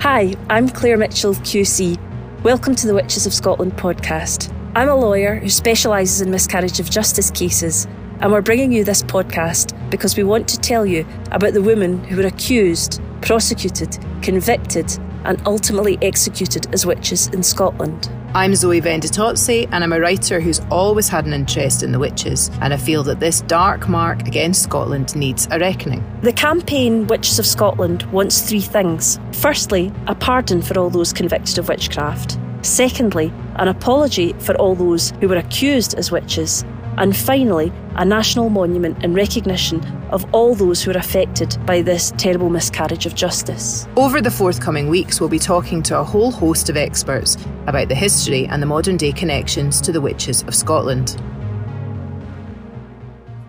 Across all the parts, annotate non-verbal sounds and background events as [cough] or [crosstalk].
Hi, I'm Claire Mitchell, QC. Welcome to the Witches of Scotland podcast. I'm a lawyer who specialises in miscarriage of justice cases, and we're bringing you this podcast because we want to tell you about the women who were accused, prosecuted, convicted, and ultimately executed as witches in Scotland. I'm Zoe Venditozzi, and I'm a writer who's always had an interest in the witches, and I feel that this dark mark against Scotland needs a reckoning. The campaign Witches of Scotland wants three things. Firstly, a pardon for all those convicted of witchcraft. Secondly, an apology for all those who were accused as witches. And finally, a national monument in recognition of all those who are affected by this terrible miscarriage of justice. Over the forthcoming weeks, we'll be talking to a whole host of experts about the history and the modern day connections to the witches of Scotland.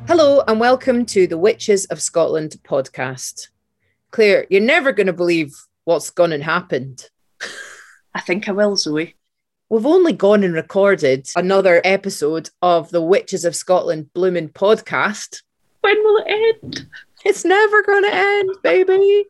Hello, and welcome to the Witches of Scotland podcast. Claire, you're never going to believe what's gone and happened. I think I will, Zoe. We've only gone and recorded another episode of the Witches of Scotland Blooming podcast. When will it end? It's never going to end, baby.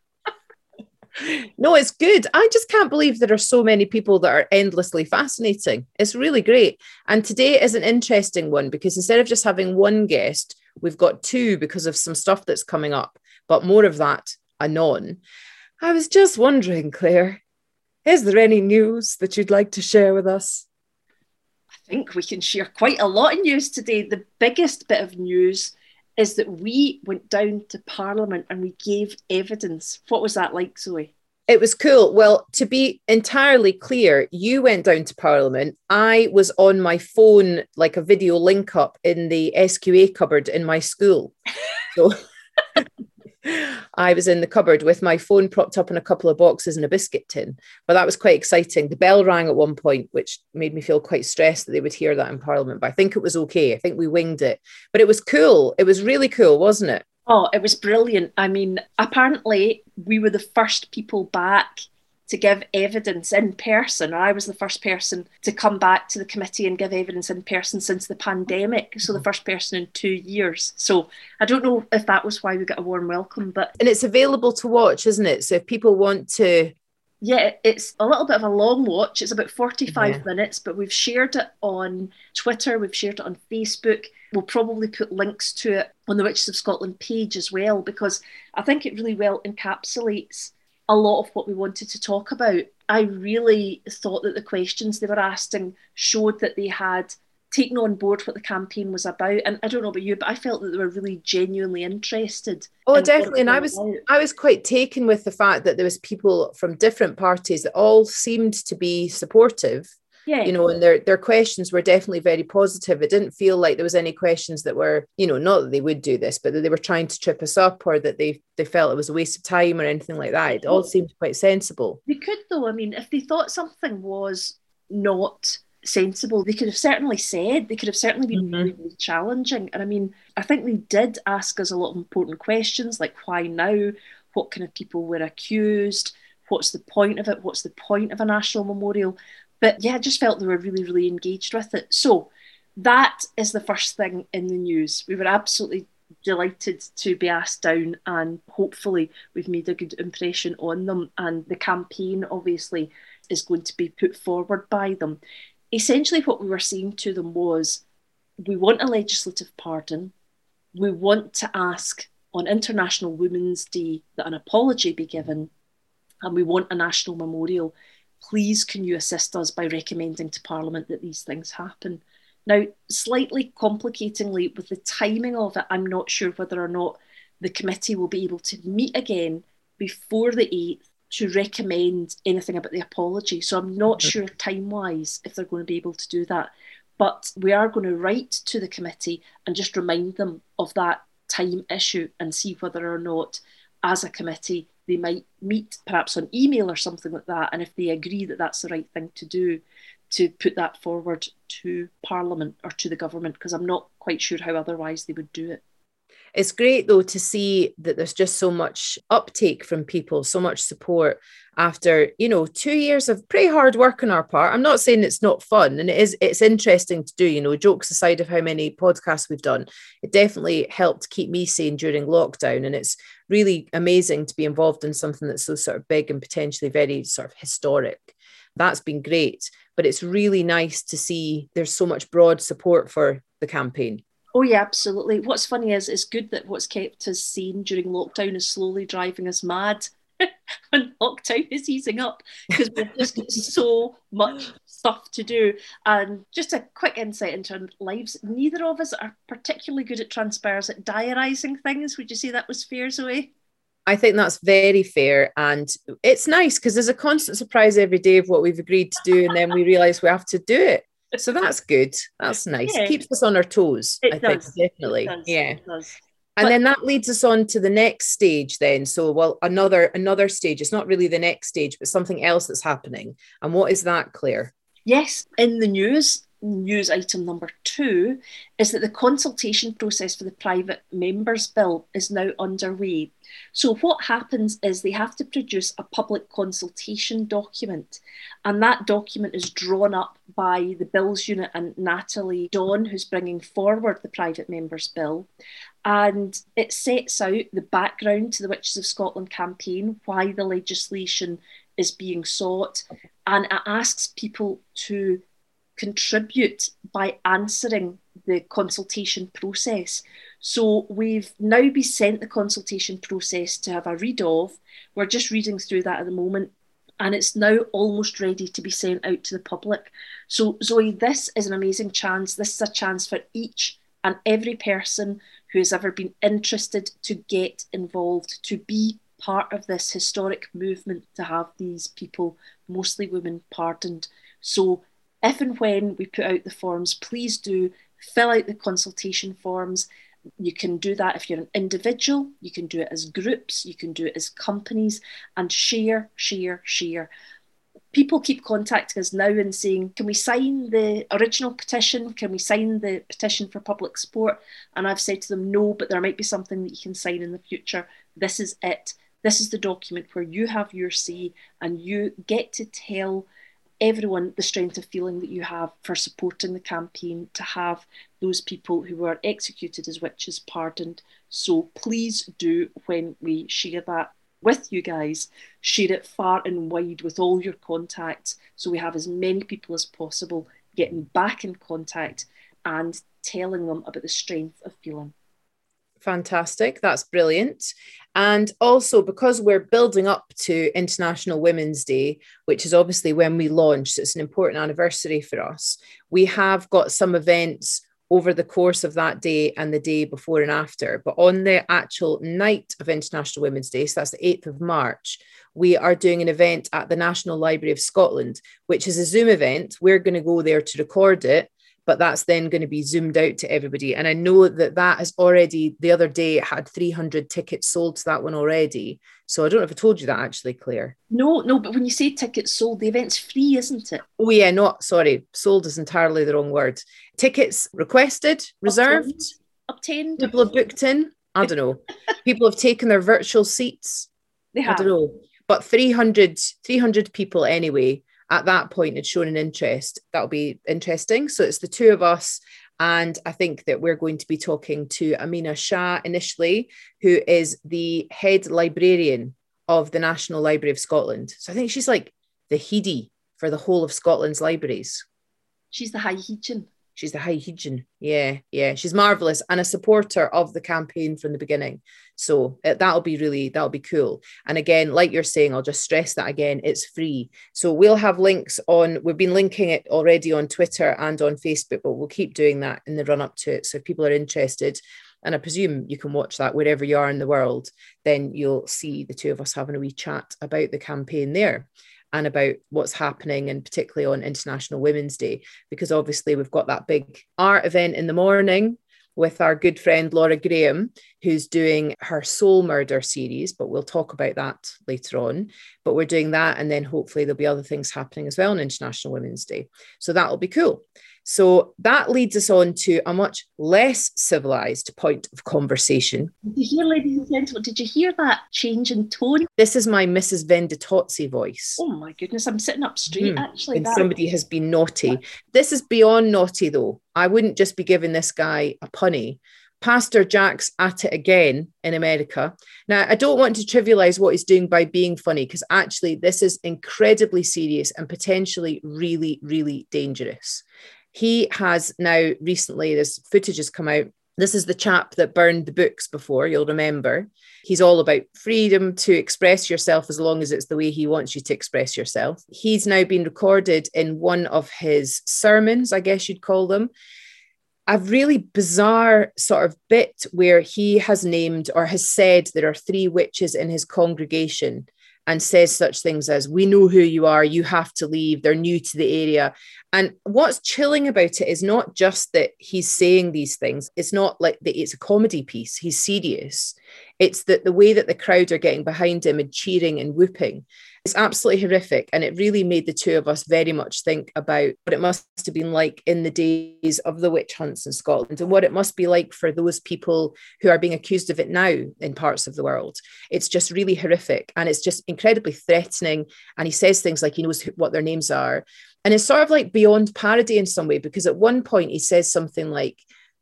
no, it's good. I just can't believe there are so many people that are endlessly fascinating. It's really great. And today is an interesting one because instead of just having one guest, we've got two because of some stuff that's coming up, but more of that anon. I was just wondering, Claire, is there any news that you'd like to share with us? I think we can share quite a lot of news today. The biggest bit of news is that we went down to Parliament and we gave evidence. What was that like, Zoe? It was cool. Well, to be entirely clear, you went down to Parliament. I was on my phone, like a video link up in the SQA cupboard in my school. So [laughs] I was in the cupboard with my phone propped up in a couple of boxes and a biscuit tin. But that was quite exciting. The bell rang at one point, which made me feel quite stressed that they would hear that in Parliament. But I think it was okay. I think we winged it. But it was cool. It was really cool, wasn't it? Oh, it was brilliant. I mean, apparently, we were the first people back to give evidence in person. I was the first person to come back to the committee and give evidence in person since the pandemic. So the mm-hmm. first person in two years. So I don't know if that was why we got a warm welcome, but and it's available to watch, isn't it? So if people want to yeah, it's a little bit of a long watch. It's about 45 yeah. minutes, but we've shared it on Twitter, we've shared it on Facebook. We'll probably put links to it on the Witches of Scotland page as well, because I think it really well encapsulates a lot of what we wanted to talk about. I really thought that the questions they were asking showed that they had taken on board what the campaign was about. And I don't know about you, but I felt that they were really genuinely interested. Oh, in definitely. And I was about. I was quite taken with the fact that there was people from different parties that all seemed to be supportive yeah. you know and their their questions were definitely very positive. It didn't feel like there was any questions that were you know not that they would do this but that they were trying to trip us up or that they they felt it was a waste of time or anything like that. It all seemed quite sensible. they could though. I mean if they thought something was not sensible they could have certainly said they could have certainly been mm-hmm. really, really challenging. And i mean i think they did ask us a lot of important questions like why now? What kind of people were accused? What's the point of it? What's the point of a national memorial but yeah, I just felt they were really, really engaged with it. So that is the first thing in the news. We were absolutely delighted to be asked down, and hopefully, we've made a good impression on them. And the campaign, obviously, is going to be put forward by them. Essentially, what we were saying to them was we want a legislative pardon. We want to ask on International Women's Day that an apology be given, and we want a national memorial please can you assist us by recommending to Parliament that these things happen? Now, slightly complicatingly, with the timing of it, I'm not sure whether or not the committee will be able to meet again before the 8th to recommend anything about the apology. So I'm not mm-hmm. sure time wise if they're going to be able to do that. But we are going to write to the committee and just remind them of that time issue and see whether or not, as a committee, they might meet perhaps on email or something like that. And if they agree that that's the right thing to do, to put that forward to Parliament or to the government, because I'm not quite sure how otherwise they would do it. It's great though to see that there's just so much uptake from people, so much support after, you know, two years of pretty hard work on our part. I'm not saying it's not fun and it is it's interesting to do, you know, jokes aside of how many podcasts we've done. It definitely helped keep me sane during lockdown. And it's really amazing to be involved in something that's so sort of big and potentially very sort of historic. That's been great. But it's really nice to see there's so much broad support for the campaign. Oh yeah, absolutely. What's funny is it's good that what's kept us sane during lockdown is slowly driving us mad [laughs] when lockdown is easing up because we've just got so much stuff to do. And just a quick insight into our lives. Neither of us are particularly good at transpires at diarising things. Would you say that was fair, Zoe? I think that's very fair. And it's nice because there's a constant surprise every day of what we've agreed to do. And then we realise we have to do it. So that's good. That's nice. Yeah. Keeps us on our toes. It I does. think definitely. Yeah. And but, then that leads us on to the next stage then. So well another another stage. It's not really the next stage, but something else that's happening. And what is that, Claire? Yes, in the news, news item number two is that the consultation process for the private members bill is now underway. So, what happens is they have to produce a public consultation document, and that document is drawn up by the Bills Unit and Natalie Don, who's bringing forward the private members bill. And it sets out the background to the Witches of Scotland campaign, why the legislation is being sought, and it asks people to contribute by answering the consultation process. So we've now been sent the consultation process to have a read of. We're just reading through that at the moment. And it's now almost ready to be sent out to the public. So, Zoe, this is an amazing chance. This is a chance for each and every person who has ever been interested to get involved, to be part of this historic movement to have these people, mostly women, pardoned. So if and when we put out the forms, please do fill out the consultation forms. You can do that if you're an individual, you can do it as groups, you can do it as companies, and share, share, share. People keep contacting us now and saying, Can we sign the original petition? Can we sign the petition for public support? And I've said to them, No, but there might be something that you can sign in the future. This is it. This is the document where you have your say and you get to tell everyone the strength of feeling that you have for supporting the campaign to have those people who were executed as witches pardoned. So please do, when we share that with you guys, share it far and wide with all your contacts so we have as many people as possible getting back in contact and telling them about the strength of feeling. Fantastic. That's brilliant. And also, because we're building up to International Women's Day, which is obviously when we launched, it's an important anniversary for us. We have got some events over the course of that day and the day before and after. But on the actual night of International Women's Day, so that's the 8th of March, we are doing an event at the National Library of Scotland, which is a Zoom event. We're going to go there to record it but that's then going to be zoomed out to everybody. And I know that that has already, the other day, had 300 tickets sold to that one already. So I don't know if I told you that actually, Claire. No, no, but when you say tickets sold, the event's free, isn't it? Oh, yeah, not sorry. Sold is entirely the wrong word. Tickets requested, reserved, obtained. People have booked in. I don't know. [laughs] people have taken their virtual seats. They have. I don't know. But 300, 300 people anyway at that point had shown an interest. That'll be interesting. So it's the two of us. And I think that we're going to be talking to Amina Shah initially, who is the head librarian of the National Library of Scotland. So I think she's like the Hedi for the whole of Scotland's libraries. She's the High Hegian. She's the High Hegian. Yeah, yeah. She's marvelous and a supporter of the campaign from the beginning. So uh, that'll be really, that'll be cool. And again, like you're saying, I'll just stress that again, it's free. So we'll have links on, we've been linking it already on Twitter and on Facebook, but we'll keep doing that in the run up to it. So if people are interested, and I presume you can watch that wherever you are in the world, then you'll see the two of us having a wee chat about the campaign there and about what's happening and particularly on International Women's Day, because obviously we've got that big art event in the morning with our good friend Laura Graham, who's doing her Soul Murder series, but we'll talk about that later on. But we're doing that, and then hopefully there'll be other things happening as well on International Women's Day. So that'll be cool. So that leads us on to a much less civilized point of conversation. Did you hear, ladies and gentlemen, did you hear that change in tone? This is my Mrs. Venditozzi voice. Oh my goodness, I'm sitting up straight mm. actually. That... somebody has been naughty. This is beyond naughty though. I wouldn't just be giving this guy a punny, Pastor Jack's at it again in America. Now, I don't want to trivialize what he's doing by being funny, because actually, this is incredibly serious and potentially really, really dangerous. He has now recently, this footage has come out. This is the chap that burned the books before, you'll remember. He's all about freedom to express yourself as long as it's the way he wants you to express yourself. He's now been recorded in one of his sermons, I guess you'd call them a really bizarre sort of bit where he has named or has said there are three witches in his congregation and says such things as, We know who you are, you have to leave, they're new to the area. And what's chilling about it is not just that he's saying these things, it's not like that it's a comedy piece, he's serious. It's that the way that the crowd are getting behind him and cheering and whooping. It's absolutely horrific. And it really made the two of us very much think about what it must have been like in the days of the witch hunts in Scotland and what it must be like for those people who are being accused of it now in parts of the world. It's just really horrific and it's just incredibly threatening. And he says things like he knows what their names are. And it's sort of like beyond parody in some way, because at one point he says something like,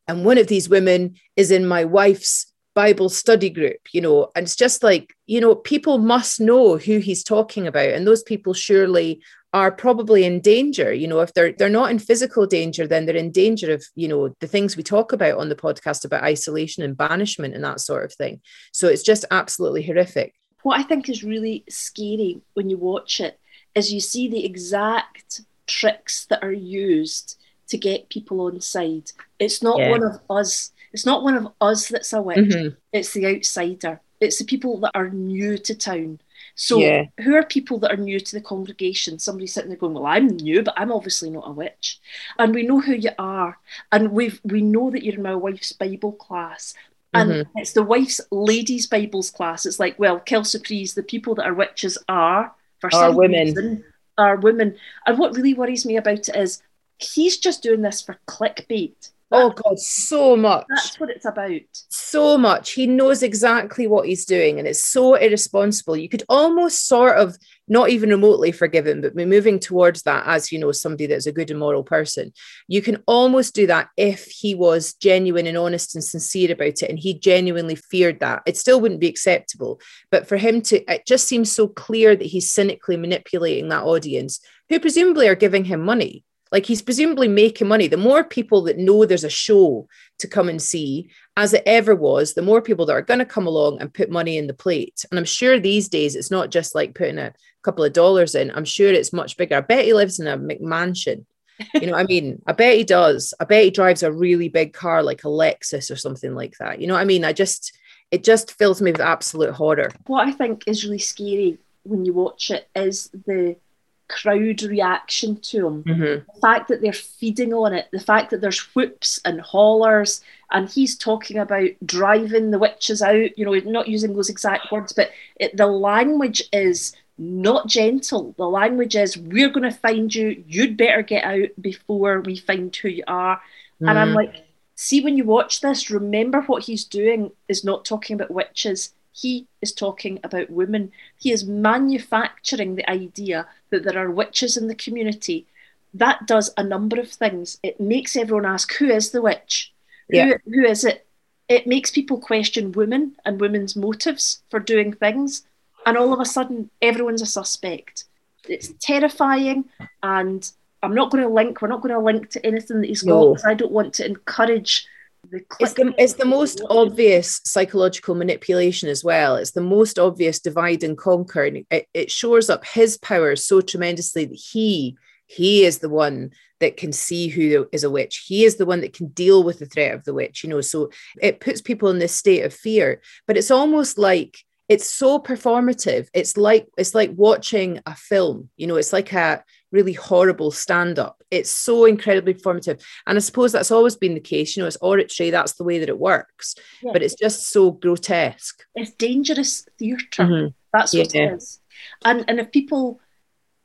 and one of these women is in my wife's Bible study group, you know, and it's just like, you know, people must know who he's talking about. And those people surely are probably in danger. You know, if they're they're not in physical danger, then they're in danger of, you know, the things we talk about on the podcast about isolation and banishment and that sort of thing. So it's just absolutely horrific. What I think is really scary when you watch it is you see the exact tricks that are used to get people on side. It's not yeah. one of us it's not one of us that's a witch, mm-hmm. it's the outsider. It's the people that are new to town. So, yeah. who are people that are new to the congregation? Somebody sitting there going, "Well, I'm new, but I'm obviously not a witch," and we know who you are, and we we know that you're in my wife's Bible class, and mm-hmm. it's the wife's ladies' Bibles class. It's like, well, Kelsey, please, the people that are witches are for are some women. Reason, are women, and what really worries me about it is he's just doing this for clickbait oh God, so much. That's what it's about. So much. He knows exactly what he's doing, and it's so irresponsible. You could almost sort of not even remotely forgive him, but be moving towards that as you know somebody that's a good and moral person. You can almost do that if he was genuine and honest and sincere about it, and he genuinely feared that. It still wouldn't be acceptable, but for him to, it just seems so clear that he's cynically manipulating that audience, who presumably are giving him money like he's presumably making money. The more people that know there's a show to come and see, as it ever was, the more people that are going to come along and put money in the plate. And I'm sure these days it's not just like putting a couple of dollars in. I'm sure it's much bigger. I bet he lives in a McMansion. You know what I mean? [laughs] I bet he does. I bet he drives a really big car like a Lexus or something like that. You know what I mean? I just, it just fills me with absolute horror. What I think is really scary when you watch it is the crowd reaction to him. Mm-hmm. The fact that they're feeding on it, the fact that there's whoops and hollers, and he's talking about driving the witches out, you know, not using those exact words, but it, the language is not gentle. The language is, we're going to find you, you'd better get out before we find who you are. Mm-hmm. And I'm mm-hmm. like, see, when you watch this, remember what he's doing is not talking about witches he is talking about women. He is manufacturing the idea that there are witches in the community. That does a number of things. It makes everyone ask, who is the witch? Yeah. Who, who is it? It makes people question women and women's motives for doing things. And all of a sudden, everyone's a suspect. It's terrifying. And I'm not going to link, we're not going to link to anything that he's got because I don't want to encourage it's the, it's the most obvious psychological manipulation as well. It's the most obvious divide and conquer. And it, it shores up his power so tremendously that he he is the one that can see who is a witch. He is the one that can deal with the threat of the witch, you know. So it puts people in this state of fear. But it's almost like it's so performative. It's like it's like watching a film, you know, it's like a really horrible stand up. It's so incredibly formative. And I suppose that's always been the case. You know, it's oratory, that's the way that it works. Yeah. But it's just so grotesque. It's dangerous theatre. Mm-hmm. That's what yeah. it is. And, and if people,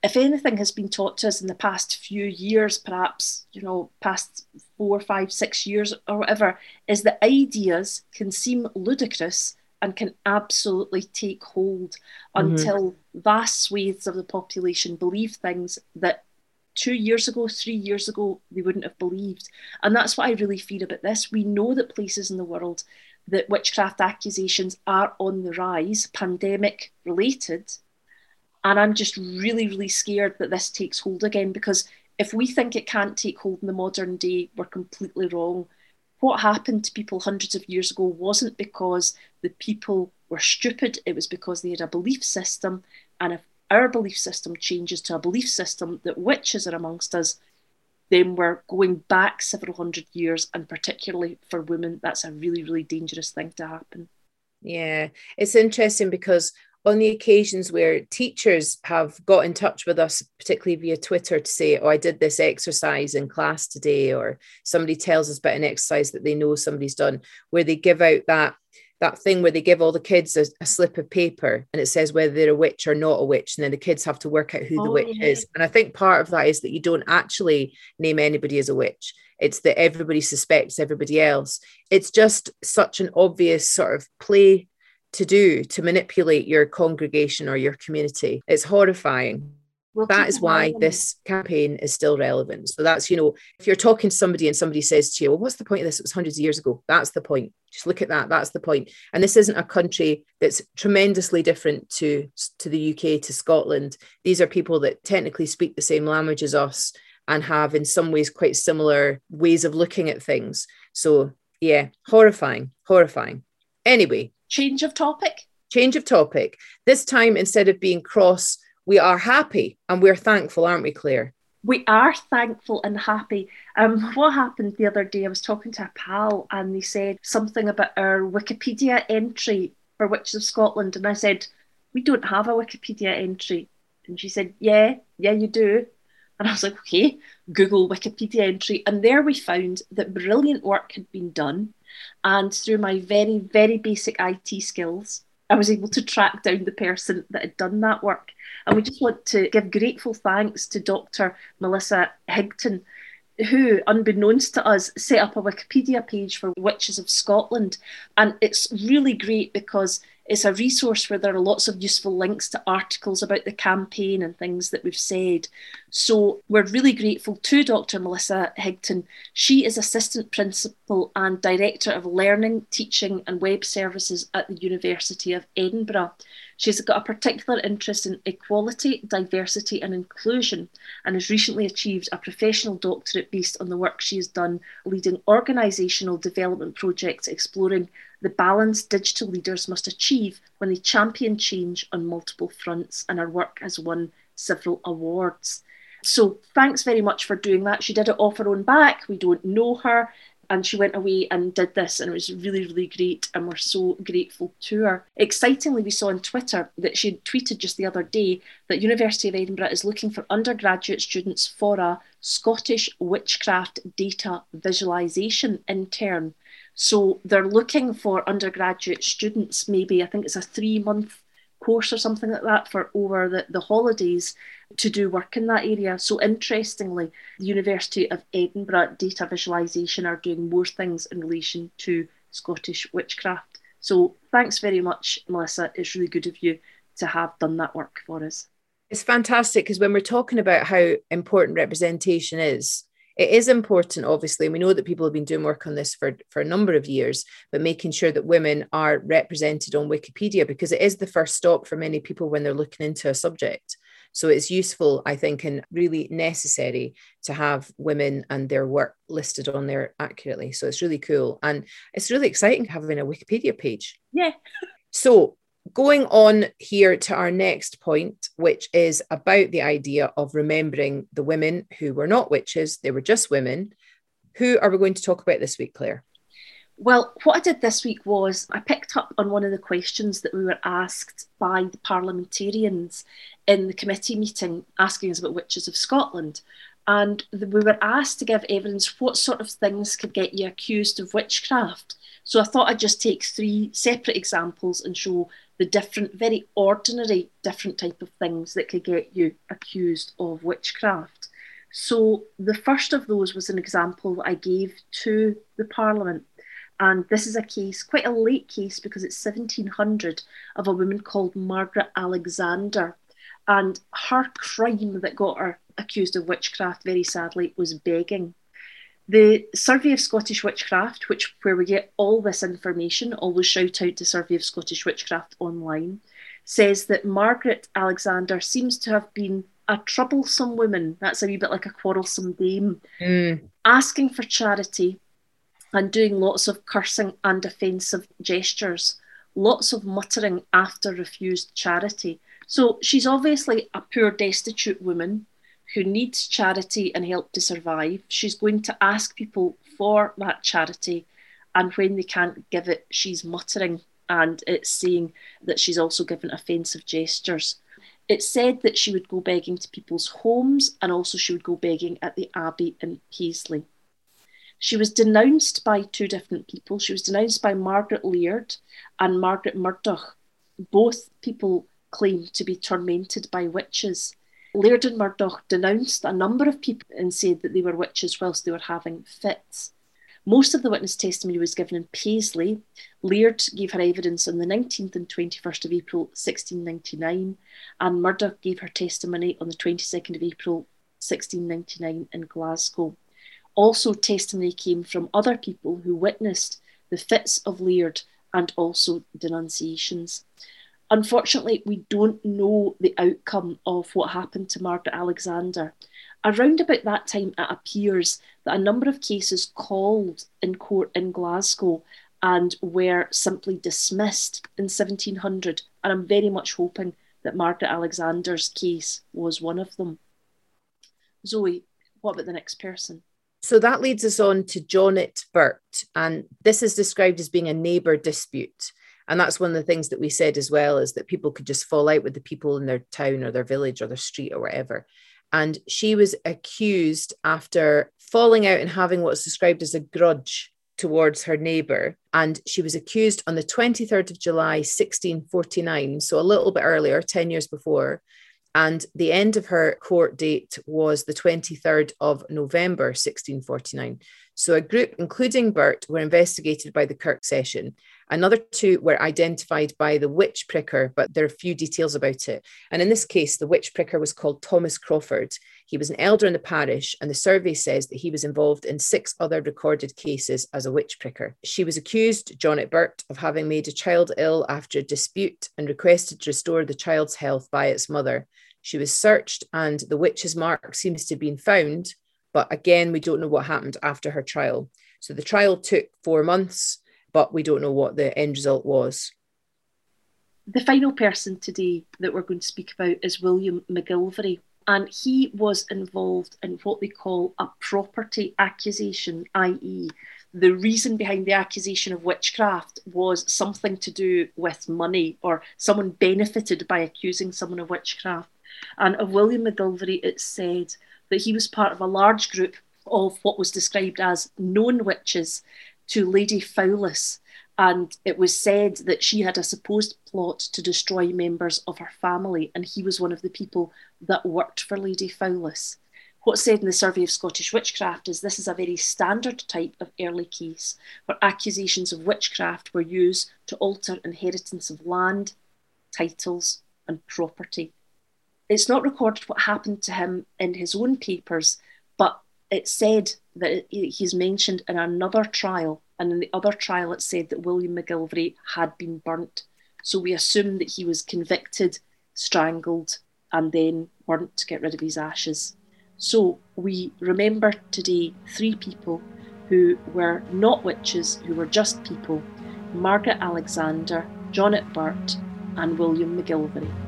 if anything has been taught to us in the past few years, perhaps, you know, past four, five, six years or whatever, is that ideas can seem ludicrous and can absolutely take hold mm-hmm. until vast swathes of the population believe things that two years ago, three years ago, they wouldn't have believed. And that's what I really fear about this. We know that places in the world that witchcraft accusations are on the rise, pandemic related. And I'm just really, really scared that this takes hold again because if we think it can't take hold in the modern day, we're completely wrong. What happened to people hundreds of years ago wasn't because the people were stupid, it was because they had a belief system. And if our belief system changes to a belief system that witches are amongst us, then we're going back several hundred years. And particularly for women, that's a really, really dangerous thing to happen. Yeah, it's interesting because on the occasions where teachers have got in touch with us, particularly via Twitter, to say, Oh, I did this exercise in class today, or somebody tells us about an exercise that they know somebody's done, where they give out that that thing where they give all the kids a, a, slip of paper and it says whether they're a witch or not a witch, and then the kids have to work out who oh, the witch yeah. is. And I think part of that is that you don't actually name anybody as a witch. It's that everybody suspects everybody else. It's just such an obvious sort of play to do to manipulate your congregation or your community. It's horrifying. Well, that is why this campaign is still relevant. So that's, you know, if you're talking to somebody and somebody says to you, well, what's the point of this? It was hundreds of years ago. That's the point. Just look at that. That's the point. And this isn't a country that's tremendously different to, to the UK, to Scotland. These are people that technically speak the same language as us and have, in some ways, quite similar ways of looking at things. So, yeah, horrifying, horrifying. Anyway, change of topic? Change of topic. This time, instead of being cross, we are happy and we're thankful, aren't we, Claire? We are thankful and happy. Um, what happened the other day? I was talking to a pal and they said something about our Wikipedia entry for Witches of Scotland. And I said, We don't have a Wikipedia entry. And she said, Yeah, yeah, you do. And I was like, Okay, Google Wikipedia entry. And there we found that brilliant work had been done and through my very, very basic IT skills, I was able to track down the person that had done that work. And we just want to give grateful thanks to Dr. Melissa Highton, who, unbeknownst to us, set up a Wikipedia page for Witches of Scotland. And it's really great because it's a resource where there are lots of useful links to articles about the campaign and things that we've said. So we're really grateful to Dr. Melissa Highton. She is Assistant Principal and Director of Learning, Teaching and Web Services at the University of Edinburgh. She's got a particular interest in equality, diversity, and inclusion, and has recently achieved a professional doctorate based on the work she has done leading organisational development projects exploring the balance digital leaders must achieve when they champion change on multiple fronts, and her work has won several awards. So, thanks very much for doing that. She did it off her own back. We don't know her. And she went away and did this, and it was really, really great. And we're so grateful to her. Excitingly, we saw on Twitter that she tweeted just the other day that University of Edinburgh is looking for undergraduate students for a Scottish witchcraft data visualization intern. So they're looking for undergraduate students, maybe, I think it's a three month course or something like that for over the, the holidays to do work in that area. So interestingly, the University of Edinburgh Data Visualisation are doing more things in relation to Scottish witchcraft. So thanks very much, Melissa. It's really good of you to have done that work for us. It's fantastic because when we're talking about how important representation is, it is important, obviously. And we know that people have been doing work on this for, for a number of years, but making sure that women are represented on Wikipedia because it is the first stop for many people when they're looking into a subject. So it's useful, I think, and really necessary to have women and their work listed on there accurately. So it's really cool. And it's really exciting having a Wikipedia page. Yeah. so going on here to our next point, which is about the idea of remembering the women who were not witches, they were just women. Who are we going to talk about this week, Claire? Well, what I did this week was I picked up on one of the questions that we were asked by the parliamentarians in the committee meeting asking us about witches of Scotland. And we were asked to give evidence what sort of things could get you accused of witchcraft. So I thought I'd just take three separate examples and show the different, very ordinary, different type of things that could get you accused of witchcraft. So the first of those was an example that I gave to the Parliament. And this is a case, quite a late case because it's 1700, of a woman called Margaret Alexander. And her crime that got her accused of witchcraft, very sadly, was begging. The Survey of Scottish Witchcraft, which where we get all this information, always shout out to Survey of Scottish Witchcraft online, says that Margaret Alexander seems to have been a troublesome woman. That's a wee bit like a quarrelsome dame, Mm. asking for charity and doing lots of cursing and offensive gestures, lots of muttering after refused charity. So she's obviously a poor, destitute woman who needs charity and help to survive. She's going to ask people for that charity, and when they can't give it, she's muttering and it's saying that she's also given offensive gestures. It's said that she would go begging to people's homes and also she would go begging at the Abbey in Paisley. She was denounced by two different people. She was denounced by Margaret Laird and Margaret Murdoch. Both people claim to be tormented by witches. Laird and Murdoch denounced a number of people and said that they were witches whilst they were having fits. Most of the witness testimony was given in Paisley. Laird gave her evidence on the 19th and 21st of April 1699, and Murdoch gave her testimony on the 22nd of April 1699 in Glasgow. Also, testimony came from other people who witnessed the fits of Laird and also denunciations. Unfortunately, we don't know the outcome of what happened to Margaret Alexander. Around about that time, it appears that a number of cases called in court in Glasgow and were simply dismissed in 1700. And I'm very much hoping that Margaret Alexander's case was one of them. Zoe, what about the next person? So that leads us on to Jonet Burt. And this is described as being a neighbour dispute. And that's one of the things that we said as well is that people could just fall out with the people in their town or their village or their street or whatever. And she was accused after falling out and having what's described as a grudge towards her neighbour. And she was accused on the 23rd of July, 1649, so a little bit earlier, 10 years before. And the end of her court date was the 23rd of November, 1649. So a group, including Burt, were investigated by the Kirk session. Another two were identified by the witch pricker, but there are few details about it. And in this case, the witch pricker was called Thomas Crawford. He was an elder in the parish, and the survey says that he was involved in six other recorded cases as a witch pricker. She was accused, Jonet Burt, of having made a child ill after a dispute and requested to restore the child's health by its mother. She was searched, and the witch's mark seems to have been found, but again, we don't know what happened after her trial. So the trial took four months but we don't know what the end result was. The final person today that we're going to speak about is William McGilvary, and he was involved in what they call a property accusation, i.e., the reason behind the accusation of witchcraft was something to do with money or someone benefited by accusing someone of witchcraft. And of William McGilvary, it said that he was part of a large group of what was described as known witches to Lady Foulis, and it was said that she had a supposed plot to destroy members of her family, and he was one of the people that worked for Lady Foulis. What's said in the Survey of Scottish Witchcraft is this is a very standard type of early case where accusations of witchcraft were used to alter inheritance of land, titles, and property. It's not recorded what happened to him in his own papers, but it said that he's mentioned in another trial, and in the other trial, it said that William McGilvary had been burnt. So we assume that he was convicted, strangled, and then burnt to get rid of his ashes. So we remember today three people who were not witches, who were just people Margaret Alexander, Jonet Burt, and William McGilvary.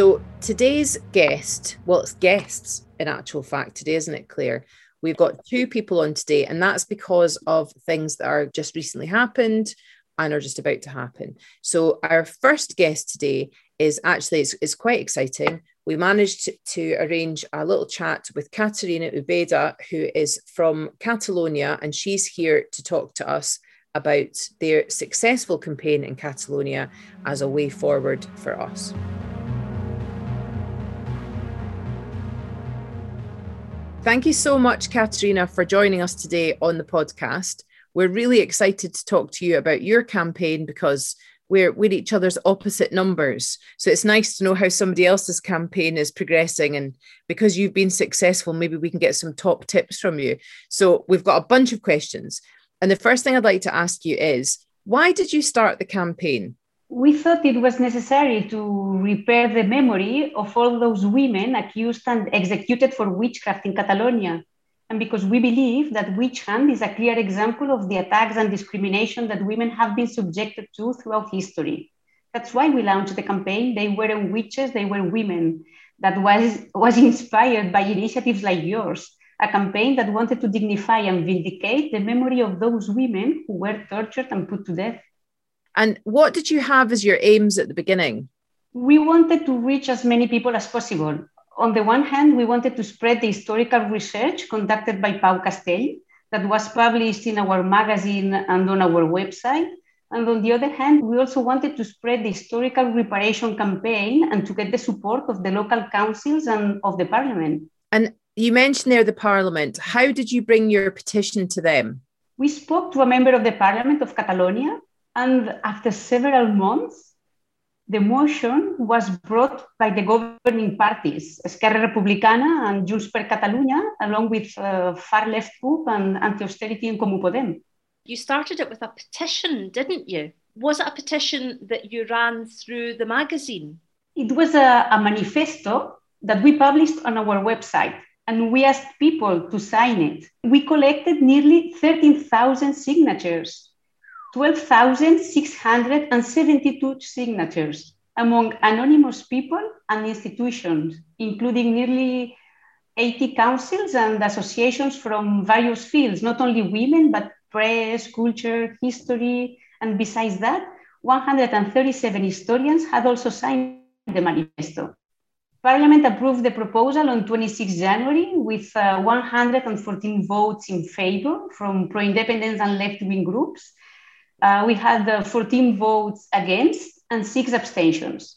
So today's guest, well, it's guests in actual fact today, isn't it, Claire? We've got two people on today, and that's because of things that are just recently happened and are just about to happen. So our first guest today is actually it's, it's quite exciting. We managed to, to arrange a little chat with Caterina Ubeda, who is from Catalonia, and she's here to talk to us about their successful campaign in Catalonia as a way forward for us. Thank you so much, Katerina, for joining us today on the podcast. We're really excited to talk to you about your campaign because we're we're each other's opposite numbers. So it's nice to know how somebody else's campaign is progressing. And because you've been successful, maybe we can get some top tips from you. So we've got a bunch of questions. And the first thing I'd like to ask you is why did you start the campaign? We thought it was necessary to repair the memory of all those women accused and executed for witchcraft in Catalonia and because we believe that witch hunt is a clear example of the attacks and discrimination that women have been subjected to throughout history. That's why we launched the campaign, They Weren't Witches, They Were Women, that was, was inspired by initiatives like yours, a campaign that wanted to dignify and vindicate the memory of those women who were tortured and put to death. And what did you have as your aims at the beginning? We wanted to reach as many people as possible on the one hand, we wanted to spread the historical research conducted by Pau Castell that was published in our magazine and on our website. And on the other hand, we also wanted to spread the historical reparation campaign and to get the support of the local councils and of the parliament. And you mentioned there the parliament. How did you bring your petition to them? We spoke to a member of the parliament of Catalonia, and after several months, the motion was brought by the governing parties, Esquerra Republicana and Junts per Catalunya, along with uh, far left Group and Anti-Austerity and Comú Podem. You started it with a petition, didn't you? Was it a petition that you ran through the magazine? It was a, a manifesto that we published on our website and we asked people to sign it. We collected nearly 13,000 signatures 12,672 signatures among anonymous people and institutions, including nearly 80 councils and associations from various fields, not only women, but press, culture, history. And besides that, 137 historians had also signed the manifesto. Parliament approved the proposal on 26 January with uh, 114 votes in favor from pro independence and left wing groups uh, we had uh, 14 votes against and six abstentions.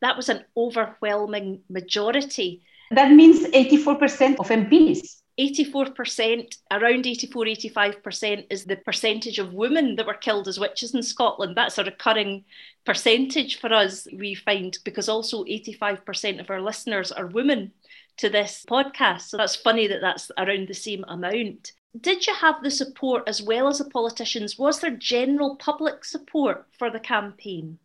That was an overwhelming majority. That means 84% of MPs. 84%, around 84, 85% is the percentage of women that were killed as witches in Scotland. That's a recurring percentage for us, we find, because also 85% of our listeners are women to this podcast. So that's funny that that's around the same amount did you have the support as well as the politicians? Was there general public support for the campaign?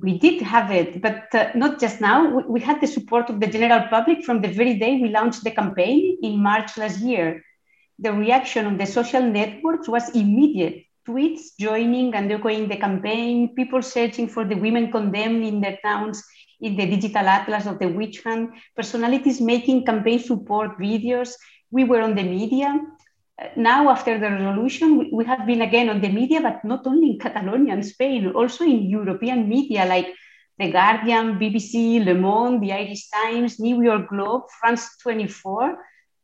We did have it, but uh, not just now. We, we, had the support of the general public from the very day we launched the campaign in March last year. The reaction on the social networks was immediate. Tweets joining and echoing the campaign, people searching for the women condemned in their towns in the digital atlas of the witch hunt, personalities making campaign support videos. We were on the media now after the resolution, we have been again on the media, but not only in Catalonia and Spain, also in European media like The Guardian, BBC, Le Monde, the Irish Times, New York Globe, France 24.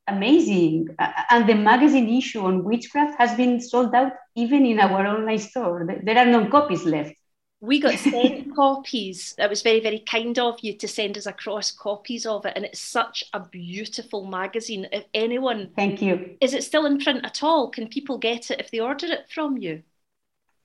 Amazing. and the magazine issue on witchcraft has been sold out even in our online store. There are no copies left we got [laughs] sent copies. It was very, very kind of you to send us across copies of it. And it's such a beautiful magazine. If anyone. Thank you. Is it still in print at all? Can people get it if they order it from you?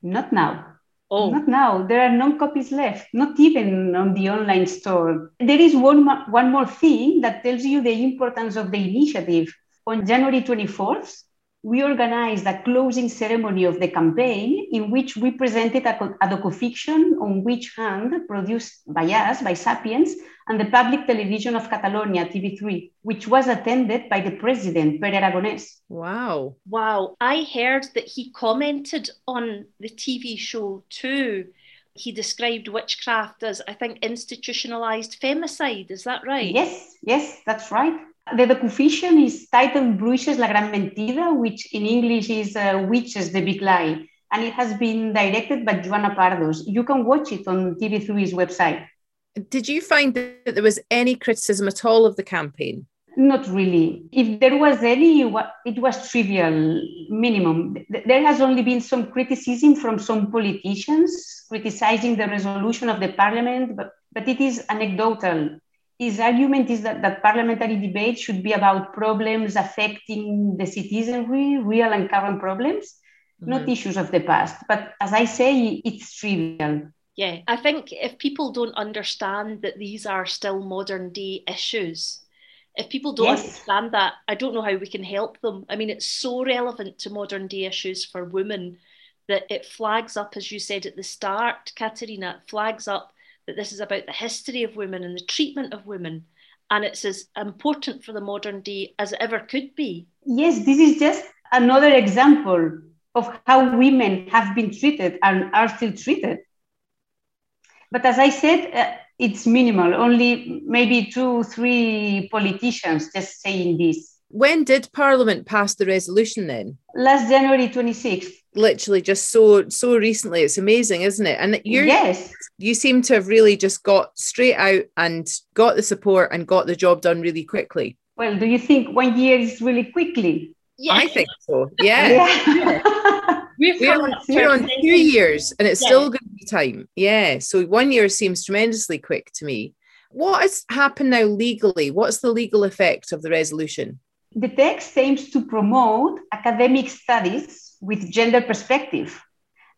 Not now. Oh. Not now. There are no copies left, not even on the online store. There is one, one more thing that tells you the importance of the initiative. On January 24th, we organized a closing ceremony of the campaign in which we presented a, a docufiction on witch hunt produced by us, by Sapiens, and the public television of Catalonia, TV3, which was attended by the president, Pere Aragonès. Wow. Wow. I heard that he commented on the TV show too. He described witchcraft as, I think, institutionalized femicide. Is that right? Yes, yes, that's right. The docufiction is titled Bruixes la Gran Mentida, which in English is uh, Witches, the Big Lie. And it has been directed by Joana Pardos. You can watch it on TV3's website. Did you find that there was any criticism at all of the campaign? Not really. If there was any, it was trivial, minimum. There has only been some criticism from some politicians criticizing the resolution of the parliament, but, but it is anecdotal his argument is that, that parliamentary debate should be about problems affecting the citizenry, real and current problems, mm-hmm. not issues of the past. But as I say, it's trivial. Yeah, I think if people don't understand that these are still modern day issues, if people don't yes. understand that, I don't know how we can help them. I mean, it's so relevant to modern day issues for women that it flags up, as you said at the start, Katerina, flags up that this is about the history of women and the treatment of women. And it's as important for the modern day as it ever could be. Yes, this is just another example of how women have been treated and are still treated. But as I said, uh, it's minimal, only maybe two, three politicians just saying this. When did Parliament pass the resolution then? Last January 26th. Literally just so so recently. It's amazing, isn't it? And you yes. you seem to have really just got straight out and got the support and got the job done really quickly. Well, do you think one year is really quickly? Yeah. I think so. [laughs] Yeah. yeah. we're, on, we're on two years and it's yeah. still going to be time. Yeah. So one year seems tremendously quick to me. What has happened now legally? What's the legal effect of the resolution? The text aims to promote academic studies with gender perspective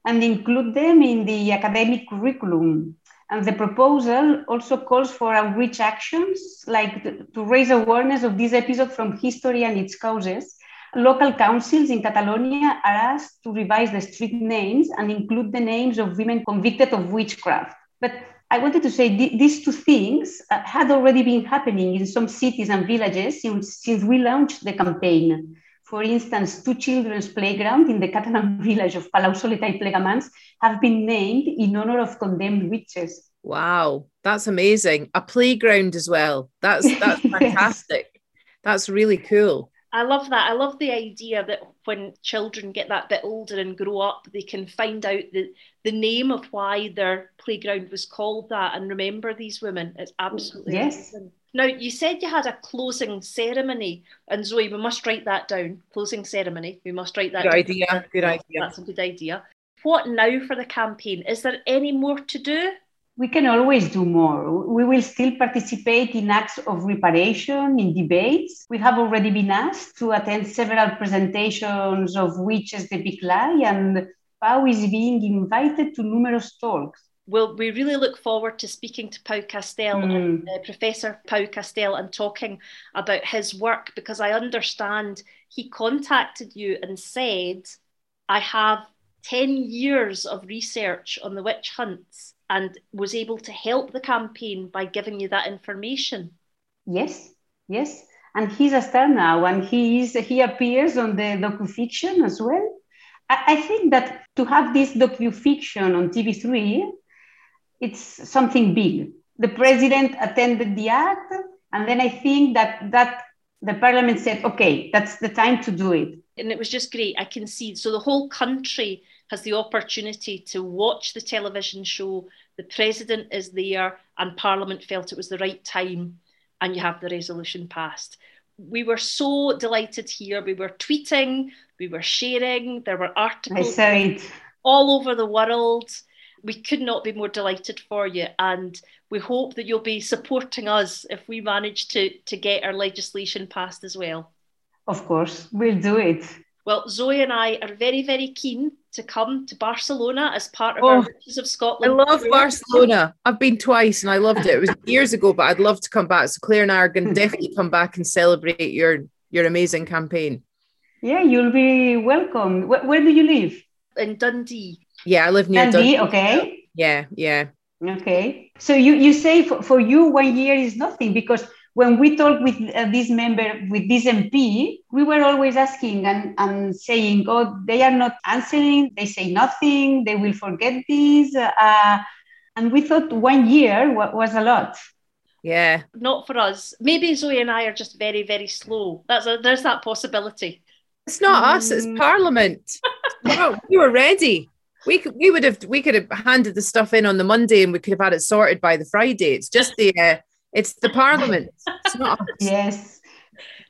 and include them in the academic curriculum. And the proposal also calls for outreach actions like to raise awareness of this episode from history and its causes Local councils in Catalonia are asked to revise the street names and include the names of women convicted of witchcraft. But I wanted to say th- these two things uh, had already been happening in some cities and villages since, since we launched the campaign. For instance, two children's playgrounds in the Catalan [laughs] village of Palau-solità i Plegamans have been named in honor of condemned witches. Wow, that's amazing. A playground as well. That's that's [laughs] fantastic. yes. That's really cool. I love that. I love the idea that when children get that bit older and grow up, they can find out the, the name of why their playground was called that and remember these women. It's absolutely yes. Amazing. Now, you said you had a closing ceremony, and Zoe, we must write that down. Closing ceremony. We must write that. Good down. idea. Good idea. That's a good idea. What now for the campaign? Is there any more to do? we can always do more. We will still participate in acts of reparation, in debates. We have already been asked to attend several presentations of Witches the Big Lie, and Pau is being invited to numerous talks. Well, we really look forward to speaking to Pau Castell, mm. and, uh, Professor Pau Castell, and talking about his work because I understand he contacted you and said, I have 10 years of research on the witch hunts and was able to help the campaign by giving you that information. Yes, yes. And he's a star now, and he is he appears on the docufiction as well. I, I think that to have this docufiction on TV3, it's something big. The president attended the act, and then I think that that the parliament said, okay, that's the time to do it. And it was just great. I can see. So the whole country has the opportunity to watch the television show. The president is there, and Parliament felt it was the right time, and you have the resolution passed. We were so delighted here. We were tweeting, we were sharing, there were articles all over the world. We could not be more delighted for you, and we hope that you'll be supporting us if we manage to, to get our legislation passed as well. Of course, we'll do it. Well, Zoe and I are very, very keen to come to Barcelona as part of oh, our Witches of Scotland. I love Barcelona. I've been twice and I loved it. It was years ago, but I'd love to come back. So Claire and I are going [laughs] to definitely come back and celebrate your your amazing campaign. Yeah, you'll be welcome. Where, where do you live? In Dundee. Yeah, I live near Dundee. Dundee. Okay. Yeah, yeah. Okay. So you you say for, for you one year is nothing because when we talk with uh, this member, with this MP, we were always asking and, and saying, oh, they are not answering, they say nothing, they will forget this. Uh, and we thought one year was a lot. Yeah. Not for us. Maybe Zoe and I are just very, very slow. That's a, there's that possibility. It's not mm. us, it's mm. Parliament. [laughs] well, we were ready. We could, we would have we could have handed the stuff in on the Monday and we could have had it sorted by the Friday. It's just the uh, it's the Parliament. It's not us. Yes.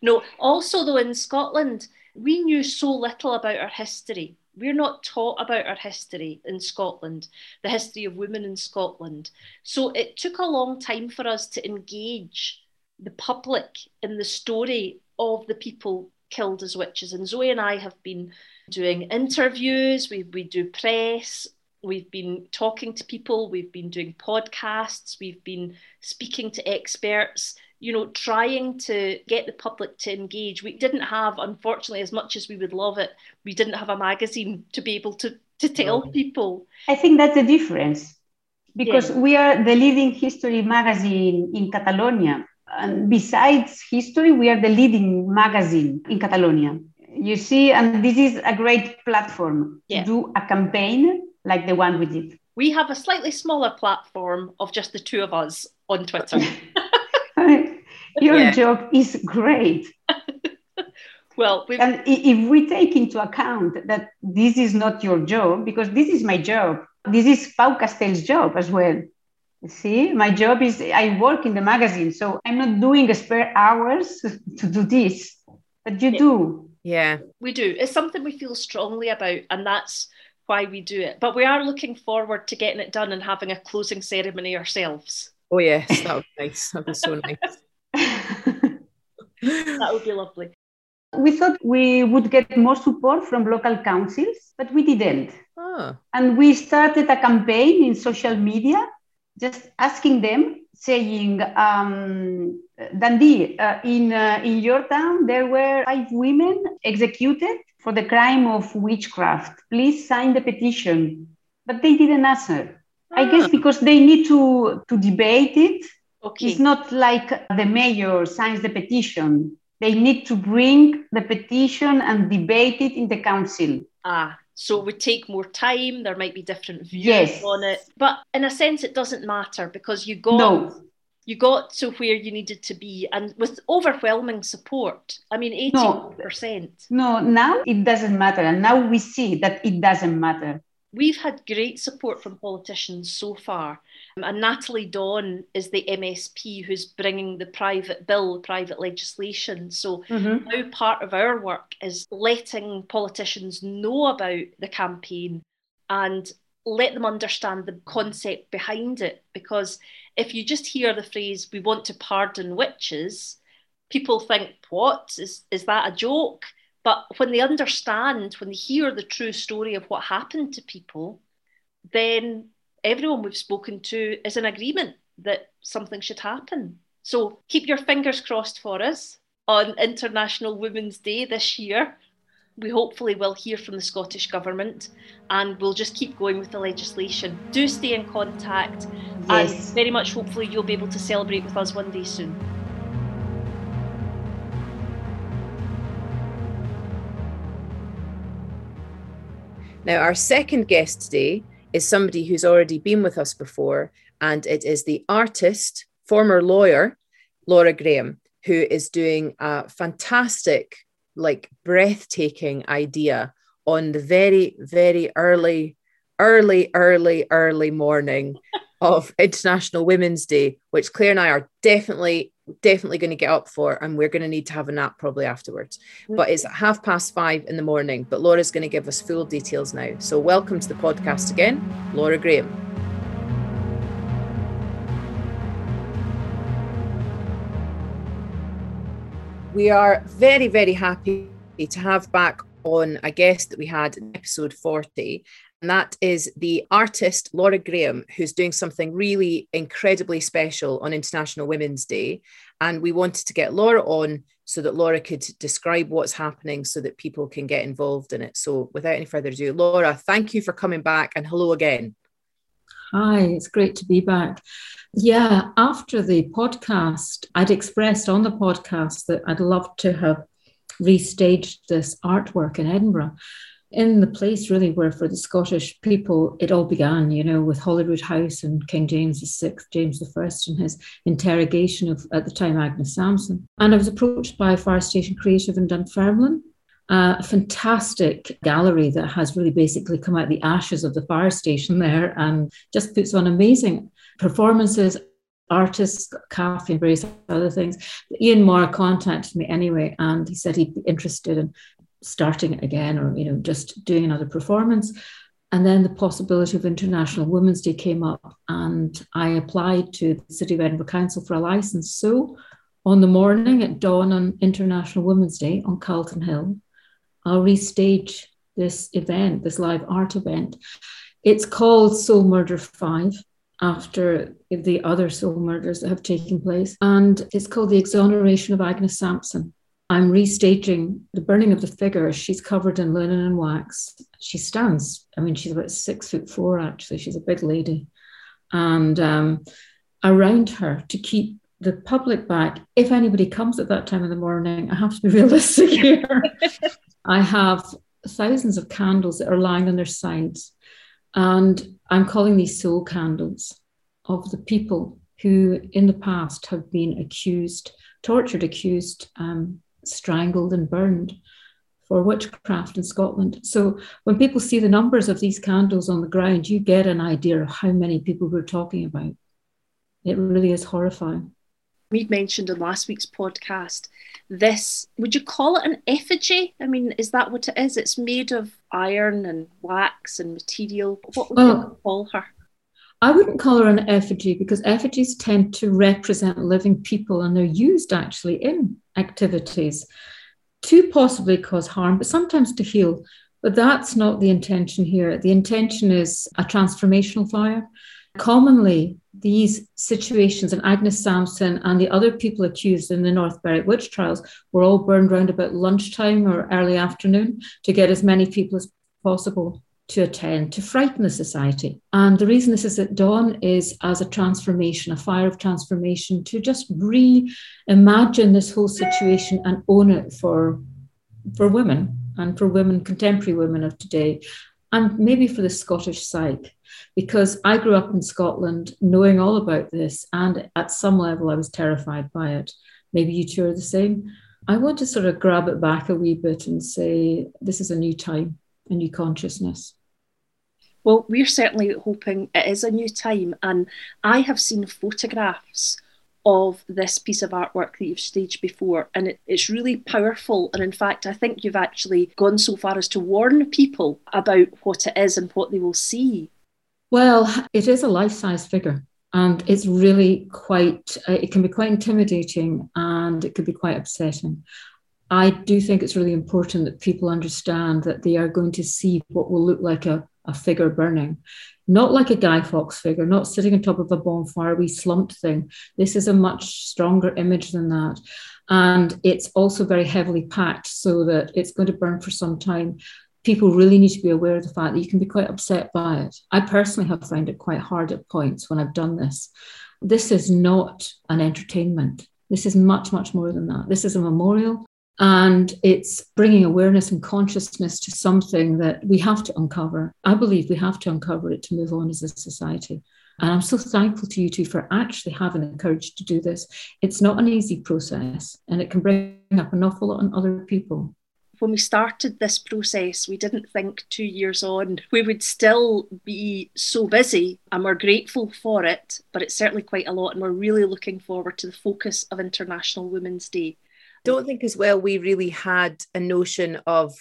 No, also, though, in Scotland, we knew so little about our history. We're not taught about our history in Scotland, the history of women in Scotland. So it took a long time for us to engage the public in the story of the people killed as witches. And Zoe and I have been doing interviews, we, we do press, we've been talking to people, we've been doing podcasts, we've been speaking to experts, you know, trying to get the public to engage. We didn't have, unfortunately, as much as we would love it, we didn't have a magazine to be able to, to tell people. I think that's the difference because yeah. we are the leading history magazine in Catalonia. And besides history, we are the leading magazine in Catalonia. You see, and this is a great platform yeah. to do a campaign like the one we did. We have a slightly smaller platform of just the two of us on Twitter. [laughs] [laughs] Your yeah. job is great. [laughs] well, we've... and if we take into account that this is not your job, because this is my job, this is Pau Castell's job as well. See, my job is I work in the magazine, so I'm not doing spare hours [laughs] to do this, but you yeah. do. Yeah, we do. It's something we feel strongly about, and that's why we do it. But we are looking forward to getting it done and having a closing ceremony ourselves. Oh yes, that would be nice. That would be so [laughs] nice. that would be lovely. We thought we would get more support from local councils, but we didn't. Oh. And we started a campaign in social media, just asking them, saying, um, Dundee, uh, in, uh, in your town, there were five women executed for the crime of witchcraft. Please sign the petition. But they didn't answer. I guess ah. because they need to, to debate it. Okay. It's not like the mayor signs the petition. They need to bring the petition and debate it in the council. Ah, so it would take more time. There might be different views yes. on it. But in a sense, it doesn't matter because you got no you got to where you needed to be and with overwhelming support i mean 80% no, no now it doesn't matter and now we see that it doesn't matter we've had great support from politicians so far. And Natalie Don is the msp who's bringing the private bill private legislation. So mm-hmm. now part of our work is letting politicians know about the campaign and let them understand the concept behind it. Because if you just hear the phrase we want to pardon witches people think what? Is is that a joke but when they understand when they hear the true story of what happened to people then everyone we've spoken to is in agreement that something should happen so keep your fingers crossed for us on international women's day this year we hopefully will hear from the Scottish Government and we'll just keep going with the legislation. Do stay in contact yes. and very much hopefully you'll be able to celebrate with us one day soon. Now, our second guest today is somebody who's already been with us before, and it is the artist, former lawyer, Laura Graham, who is doing a fantastic like breathtaking idea on the very, very early, early, early, early morning of International Women's Day, which Claire and I are definitely, definitely going to get up for, and we're going to need to have a nap probably afterwards. But it's mm-hmm. half past five in the morning. But Laura's going to give us full details now. So welcome to the podcast again, Laura Graham. we are very, very happy to have back on a guest that we had in episode 40. And that is the artist Laura Graham, who's doing something really incredibly special on International Women's Day. And we wanted to get Laura on so that Laura could describe what's happening so that people can get involved in it. So, without any further ado, Laura, thank you for coming back and hello again. Hi, it's great to be back. Yeah, after the podcast, I'd expressed on the podcast that I'd love to have restaged this artwork in Edinburgh in the place really where for the Scottish people it all began, you know, with Holyrood House and King James VI, James I, and his interrogation of at the time Agnes Sampson. And I was approached by Fire Station Creative in Dunfermline uh, a fantastic gallery that has really basically come out the ashes of the fire station [laughs] there and just puts on amazing performances artists, and various other things. Ian Moore contacted me anyway, and he said he'd be interested in starting it again or, you know, just doing another performance. And then the possibility of International Women's Day came up, and I applied to the City of Edinburgh Council for a license. So on the morning at dawn on International Women's Day on Calton Hill, I'll restage this event, this live art event. It's called Soul Murder 5 after the other soul murders that have taken place. And it's called The Exoneration of Agnes Sampson. I'm restaging the burning of the figure. She's covered in linen and wax. She stands, I mean, she's about six foot four, actually. She's a big lady. And um, around her to keep the public back, if anybody comes at that time in the morning, I have to be [laughs] realistic here. [laughs] I have thousands of candles that are lying on their sides. And I'm calling these soul candles of the people who in the past have been accused, tortured, accused, um, strangled, and burned for witchcraft in Scotland. So when people see the numbers of these candles on the ground, you get an idea of how many people we're talking about. It really is horrifying. We mentioned in last week's podcast this, would you call it an effigy? I mean, is that what it is? It's made of iron and wax and material. What would well, you call her? I wouldn't call her an effigy because effigies tend to represent living people and they're used actually in activities to possibly cause harm, but sometimes to heal. But that's not the intention here. The intention is a transformational fire. Commonly, these situations, and Agnes Sampson and the other people accused in the North Berwick witch trials were all burned around about lunchtime or early afternoon to get as many people as possible to attend to frighten the society. And the reason this is at dawn is as a transformation, a fire of transformation, to just reimagine this whole situation and own it for, for women and for women, contemporary women of today, and maybe for the Scottish psyche. Because I grew up in Scotland knowing all about this, and at some level I was terrified by it. Maybe you two are the same. I want to sort of grab it back a wee bit and say, this is a new time a new consciousness? Well, we're certainly hoping it is a new time. And I have seen photographs of this piece of artwork that you've staged before, and it, it's really powerful. And in fact, I think you've actually gone so far as to warn people about what it is and what they will see. Well, it is a life size figure. And it's really quite, uh, it can be quite intimidating and it could be quite upsetting. I do think it's really important that people understand that they are going to see what will look like a, a figure burning, not like a Guy Fawkes figure, not sitting on top of a bonfire, we slumped thing. This is a much stronger image than that. And it's also very heavily packed so that it's going to burn for some time. People really need to be aware of the fact that you can be quite upset by it. I personally have found it quite hard at points when I've done this. This is not an entertainment. This is much, much more than that. This is a memorial. And it's bringing awareness and consciousness to something that we have to uncover. I believe we have to uncover it to move on as a society. And I'm so thankful to you two for actually having the courage to do this. It's not an easy process and it can bring up an awful lot on other people. When we started this process, we didn't think two years on we would still be so busy and we're grateful for it, but it's certainly quite a lot. And we're really looking forward to the focus of International Women's Day don't think as well we really had a notion of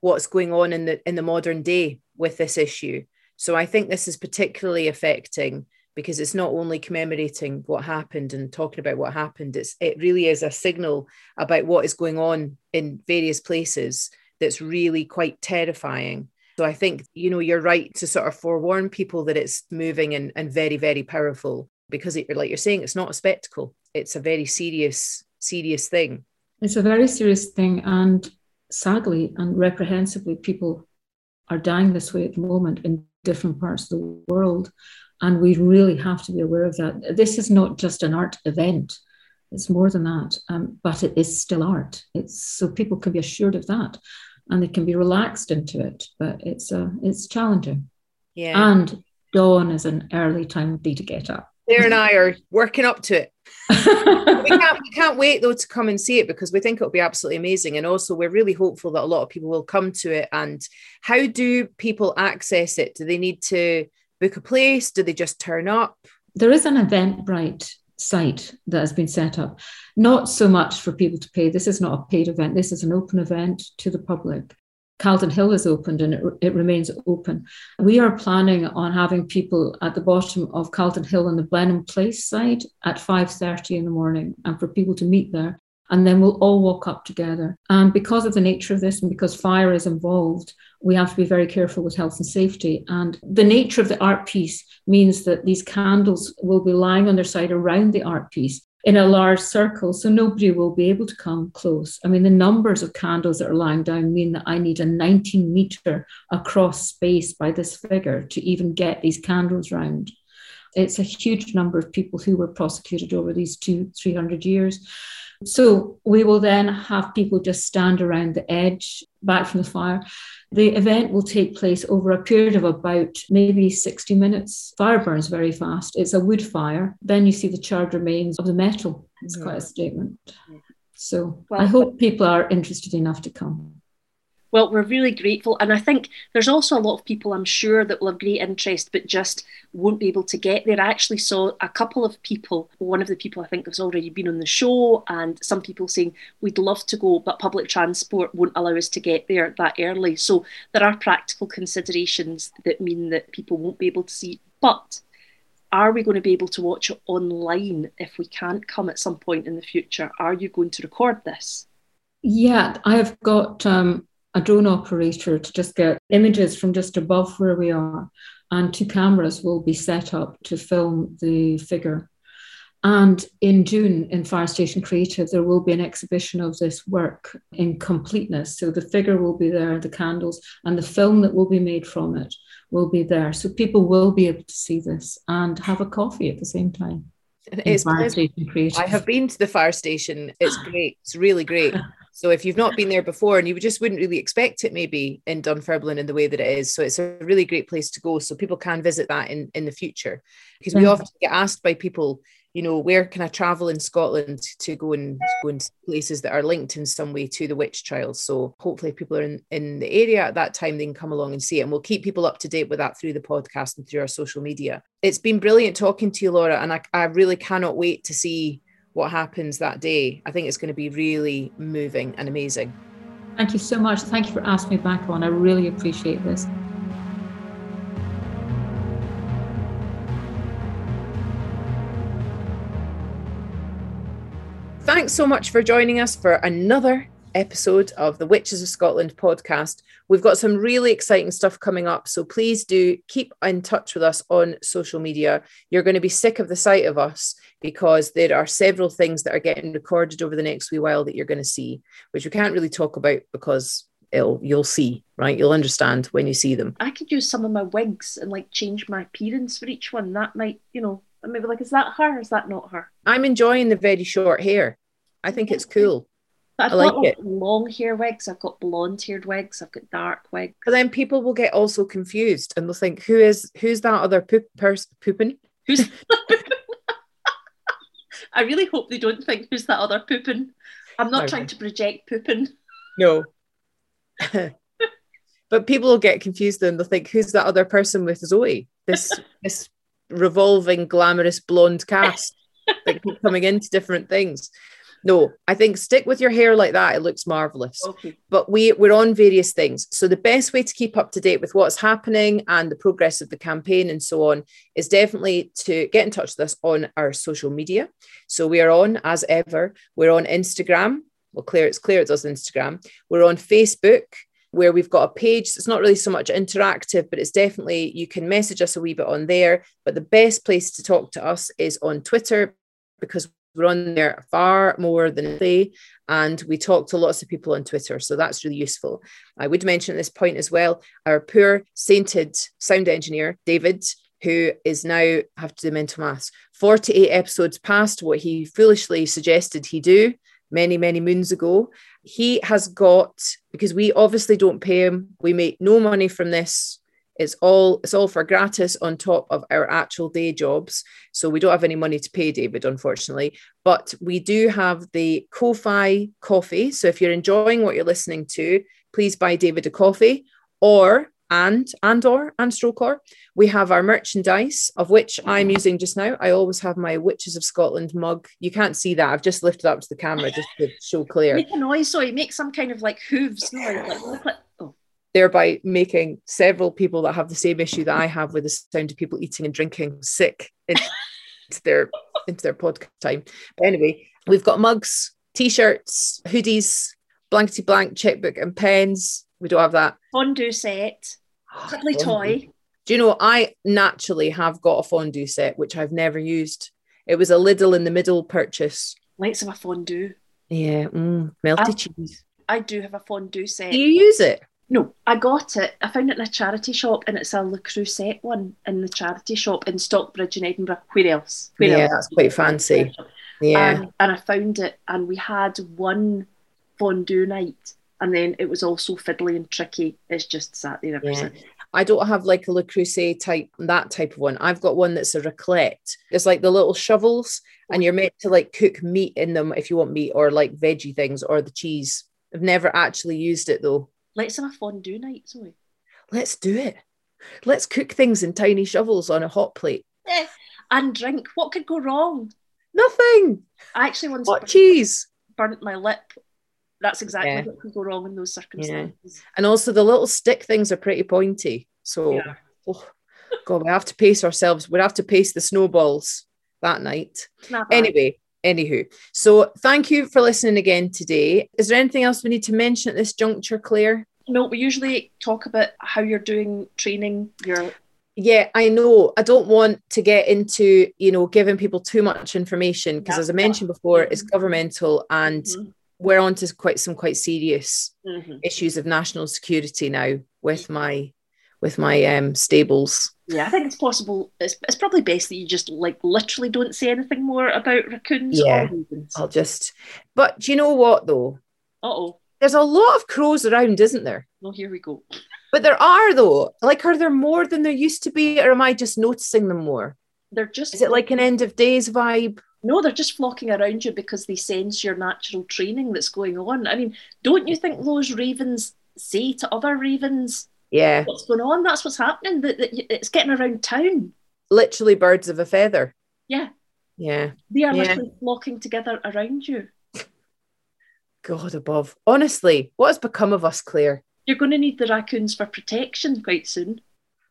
what's going on in the in the modern day with this issue. So I think this is particularly affecting because it's not only commemorating what happened and talking about what happened, it's it really is a signal about what is going on in various places that's really quite terrifying. So I think, you know, you're right to sort of forewarn people that it's moving and, and very, very powerful because it, like you're saying, it's not a spectacle. It's a very serious, serious thing. It's a very serious thing. And sadly and reprehensibly, people are dying this way at the moment in different parts of the world. And we really have to be aware of that. This is not just an art event, it's more than that. Um, but it is still art. It's so people can be assured of that and they can be relaxed into it. But it's uh, it's challenging. Yeah. And dawn is an early time to get up. Claire and I are working up to it [laughs] we, can't, we can't wait though to come and see it because we think it'll be absolutely amazing. And also, we're really hopeful that a lot of people will come to it. And how do people access it? Do they need to book a place? Do they just turn up? There is an Eventbrite site that has been set up, not so much for people to pay. This is not a paid event, this is an open event to the public. Calton Hill is opened and it, it, remains open. We are planning on having people at the bottom of Calton Hill on the Blenheim Place side at 5.30 in the morning and for people to meet there. And then we'll all walk up together. And because of the nature of this and because fire is involved, we have to be very careful with health and safety. And the nature of the art piece means that these candles will be lying on their side around the art piece in a large circle, so nobody will be able to come close. I mean, the numbers of candles that are lying down mean that I need a 19 meter across space by this figure to even get these candles round. It's a huge number of people who were prosecuted over these two, 300 years. So we will then have people just stand around the edge back from the fire. The event will take place over a period of about maybe 60 minutes. Fire burns very fast. It's a wood fire. Then you see the charred remains of the metal. It's quite a statement. So well, I hope people are interested enough to come. Well, we're really grateful. And I think there's also a lot of people, I'm sure, that will have great interest, but just won't be able to get there. I actually saw a couple of people, one of the people I think has already been on the show, and some people saying, we'd love to go, but public transport won't allow us to get there that early. So there are practical considerations that mean that people won't be able to see. But are we going to be able to watch it online if we can't come at some point in the future? Are you going to record this? Yeah, I have got um, a drone operator to just get images from just above where we are. And two cameras will be set up to film the figure. And in June in Fire Station Creative, there will be an exhibition of this work in completeness. So the figure will be there, the candles, and the film that will be made from it will be there. So people will be able to see this and have a coffee at the same time. It's fire station creative. I have been to the fire station. It's great. It's really great. [laughs] So if you've not been there before and you just wouldn't really expect it maybe in Dunfermline in the way that it is. So it's a really great place to go. So people can visit that in, in the future. Because we often get asked by people, you know, where can I travel in Scotland to go and go in places that are linked in some way to the witch trials? So hopefully people are in, in the area at that time, they can come along and see it. And we'll keep people up to date with that through the podcast and through our social media. It's been brilliant talking to you, Laura, and I, I really cannot wait to see what happens that day. I think it's going to be really moving and amazing. Thank you so much. Thank you for asking me back on. I really appreciate this. Thanks so much for joining us for another episode of the Witches of Scotland podcast. We've got some really exciting stuff coming up, so please do keep in touch with us on social media. You're going to be sick of the sight of us because there are several things that are getting recorded over the next wee while that you're going to see, which we can't really talk about because it'll you'll see, right? You'll understand when you see them. I could use some of my wigs and like change my appearance for each one. That might, you know, I maybe like, is that her? Is that not her? I'm enjoying the very short hair. I think it's cool. But I've I got like long hair wigs, I've got blonde haired wigs, I've got dark wigs. But then people will get also confused and they'll think, who is who's that other poop person pooping? Who's [laughs] I really hope they don't think who's that other pooping. I'm not okay. trying to project pooping. No. [laughs] but people will get confused and they'll think, who's that other person with Zoe? This [laughs] this revolving glamorous blonde cast that keep coming into different things. No, I think stick with your hair like that. It looks marvelous. Okay. But we we're on various things. So the best way to keep up to date with what's happening and the progress of the campaign and so on is definitely to get in touch with us on our social media. So we are on as ever. We're on Instagram. Well, clear it's clear it's us Instagram. We're on Facebook where we've got a page that's not really so much interactive, but it's definitely you can message us a wee bit on there. But the best place to talk to us is on Twitter because we're on there far more than they, and we talk to lots of people on Twitter. So that's really useful. I would mention at this point as well our poor sainted sound engineer, David, who is now, have to do mental maths, 48 episodes past what he foolishly suggested he do many, many moons ago. He has got, because we obviously don't pay him, we make no money from this it's all it's all for gratis on top of our actual day jobs. So we don't have any money to pay David, unfortunately. But we do have the Ko-fi coffee. So if you're enjoying what you're listening to, please buy David a coffee. Or and and or and stroke or we have our merchandise of which i'm using just now i always have my witches of scotland mug you can't see that i've just lifted up to the camera just to show Claire make a noise so it makes some kind of like hooves like, like, thereby making several people that have the same issue that I have with the sound of people eating and drinking sick [laughs] into their into their podcast time. But anyway, we've got mugs, T-shirts, hoodies, blankety blank checkbook and pens. We don't have that. Fondue set, cuddly toy. Do you know I naturally have got a fondue set which I've never used. It was a Lidl in the middle purchase. Let's have a fondue. Yeah, mm, melty I- cheese. I do have a fondue set. Do you use it? No, I got it. I found it in a charity shop, and it's a Le Creuset one in the charity shop in Stockbridge in Edinburgh. Where else? Where Yeah, else? that's quite fancy. Yeah. And, and I found it, and we had one fondue night, and then it was also fiddly and tricky. It's just sat there ever Yeah. since. I don't have like a Le Creuset type, that type of one. I've got one that's a raclette. It's like the little shovels, and you're meant to like cook meat in them if you want meat or like veggie things or the cheese. I've never actually used it though. Let's have a fondue night, Zoe. Let's do it. Let's cook things in tiny shovels on a hot plate. Eh, And drink. What could go wrong? Nothing. I actually once What burnt, cheese? burnt my lip. That's exactly Yeah. what could go wrong in those circumstances. And also the little stick things are pretty pointy. So Yeah. oh, God, we have to pace ourselves. We have to pace the snowballs that night. Anyway, anywho. So thank you for listening again today. Is there anything else we need to mention at this juncture, Claire? No, we usually talk about how you're doing training, your Yeah, I know. I don't want to get into, you know, giving people too much information because, Yeah. as I mentioned before, it's governmental and Mhm. we're on to quite some quite serious Mhm. issues of national security now with my with my um stables. Yeah, I think it's possible. It's, it's probably best that you just like literally don't say anything more about raccoons Yeah. or ravens. I'll just but do you know what though? Uh oh. There's a lot of crows around, isn't there? Well, here we go. But there are though. Like, are there more than there used to be, or am I just noticing them more? They're just Is it like an end of days vibe? no, they're just flocking around you because they sense your natural training that's going on. I mean, don't you think those ravens say to other ravens Yeah, what's going on? That's what's happening. That, that it's getting around town. literally birds of a feather. Yeah, Yeah, they are Yeah. literally flocking together around you. God above. Honestly, what has become of us, Claire? You're going to need the raccoons for protection quite soon.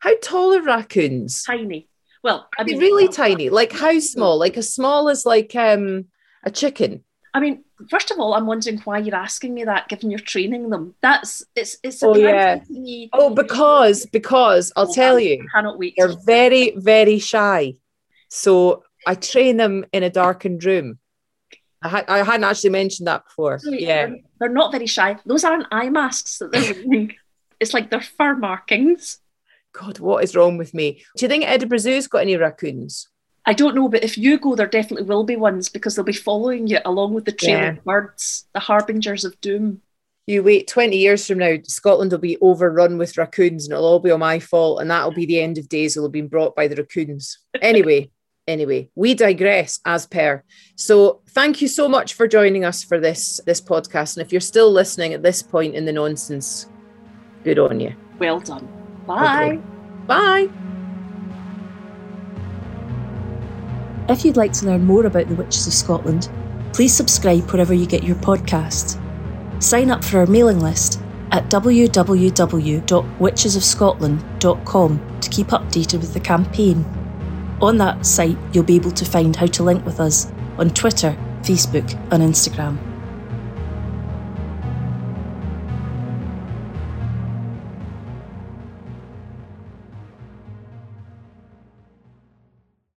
How tall are raccoons? Tiny. Well, I mean, really tiny? Like how small? Like as small as like um a chicken? I mean, first of all, I'm wondering why you're asking me that, given you're training them. That's it's it's Oh, yeah. me. Oh, because because I'll oh, tell you, cannot wait. they're very very shy. So I train them in a darkened room. I, ha- I hadn't actually mentioned that before. Wait, Yeah. they're, they're not very shy. Those aren't eye masks that they're [laughs] wearing. it's like they're fur markings. God, what is wrong with me? Do you think Edinburgh Zoo's got any raccoons? I don't know, but if you go, there definitely will be ones because they'll be following you along with the trail Yeah. of birds, the harbingers of doom. You wait 20 years from now, Scotland will be overrun with raccoons and it'll all be on my fault. And that'll be the end of days. It'll have been brought by the raccoons. [laughs] Anyway, anyway, we digress as per. So thank you so much for joining us for this, this podcast. And if you're still listening at this point in the nonsense, good on you. Well done. Bye. Okay. Bye. If you'd like to learn more about the Witches of Scotland, please subscribe wherever you get your podcasts. Sign up for our mailing list at www.witchesofscotland.com to keep updated with the campaign. On that site, you'll be able to find how to link with us on Twitter, Facebook, and Instagram.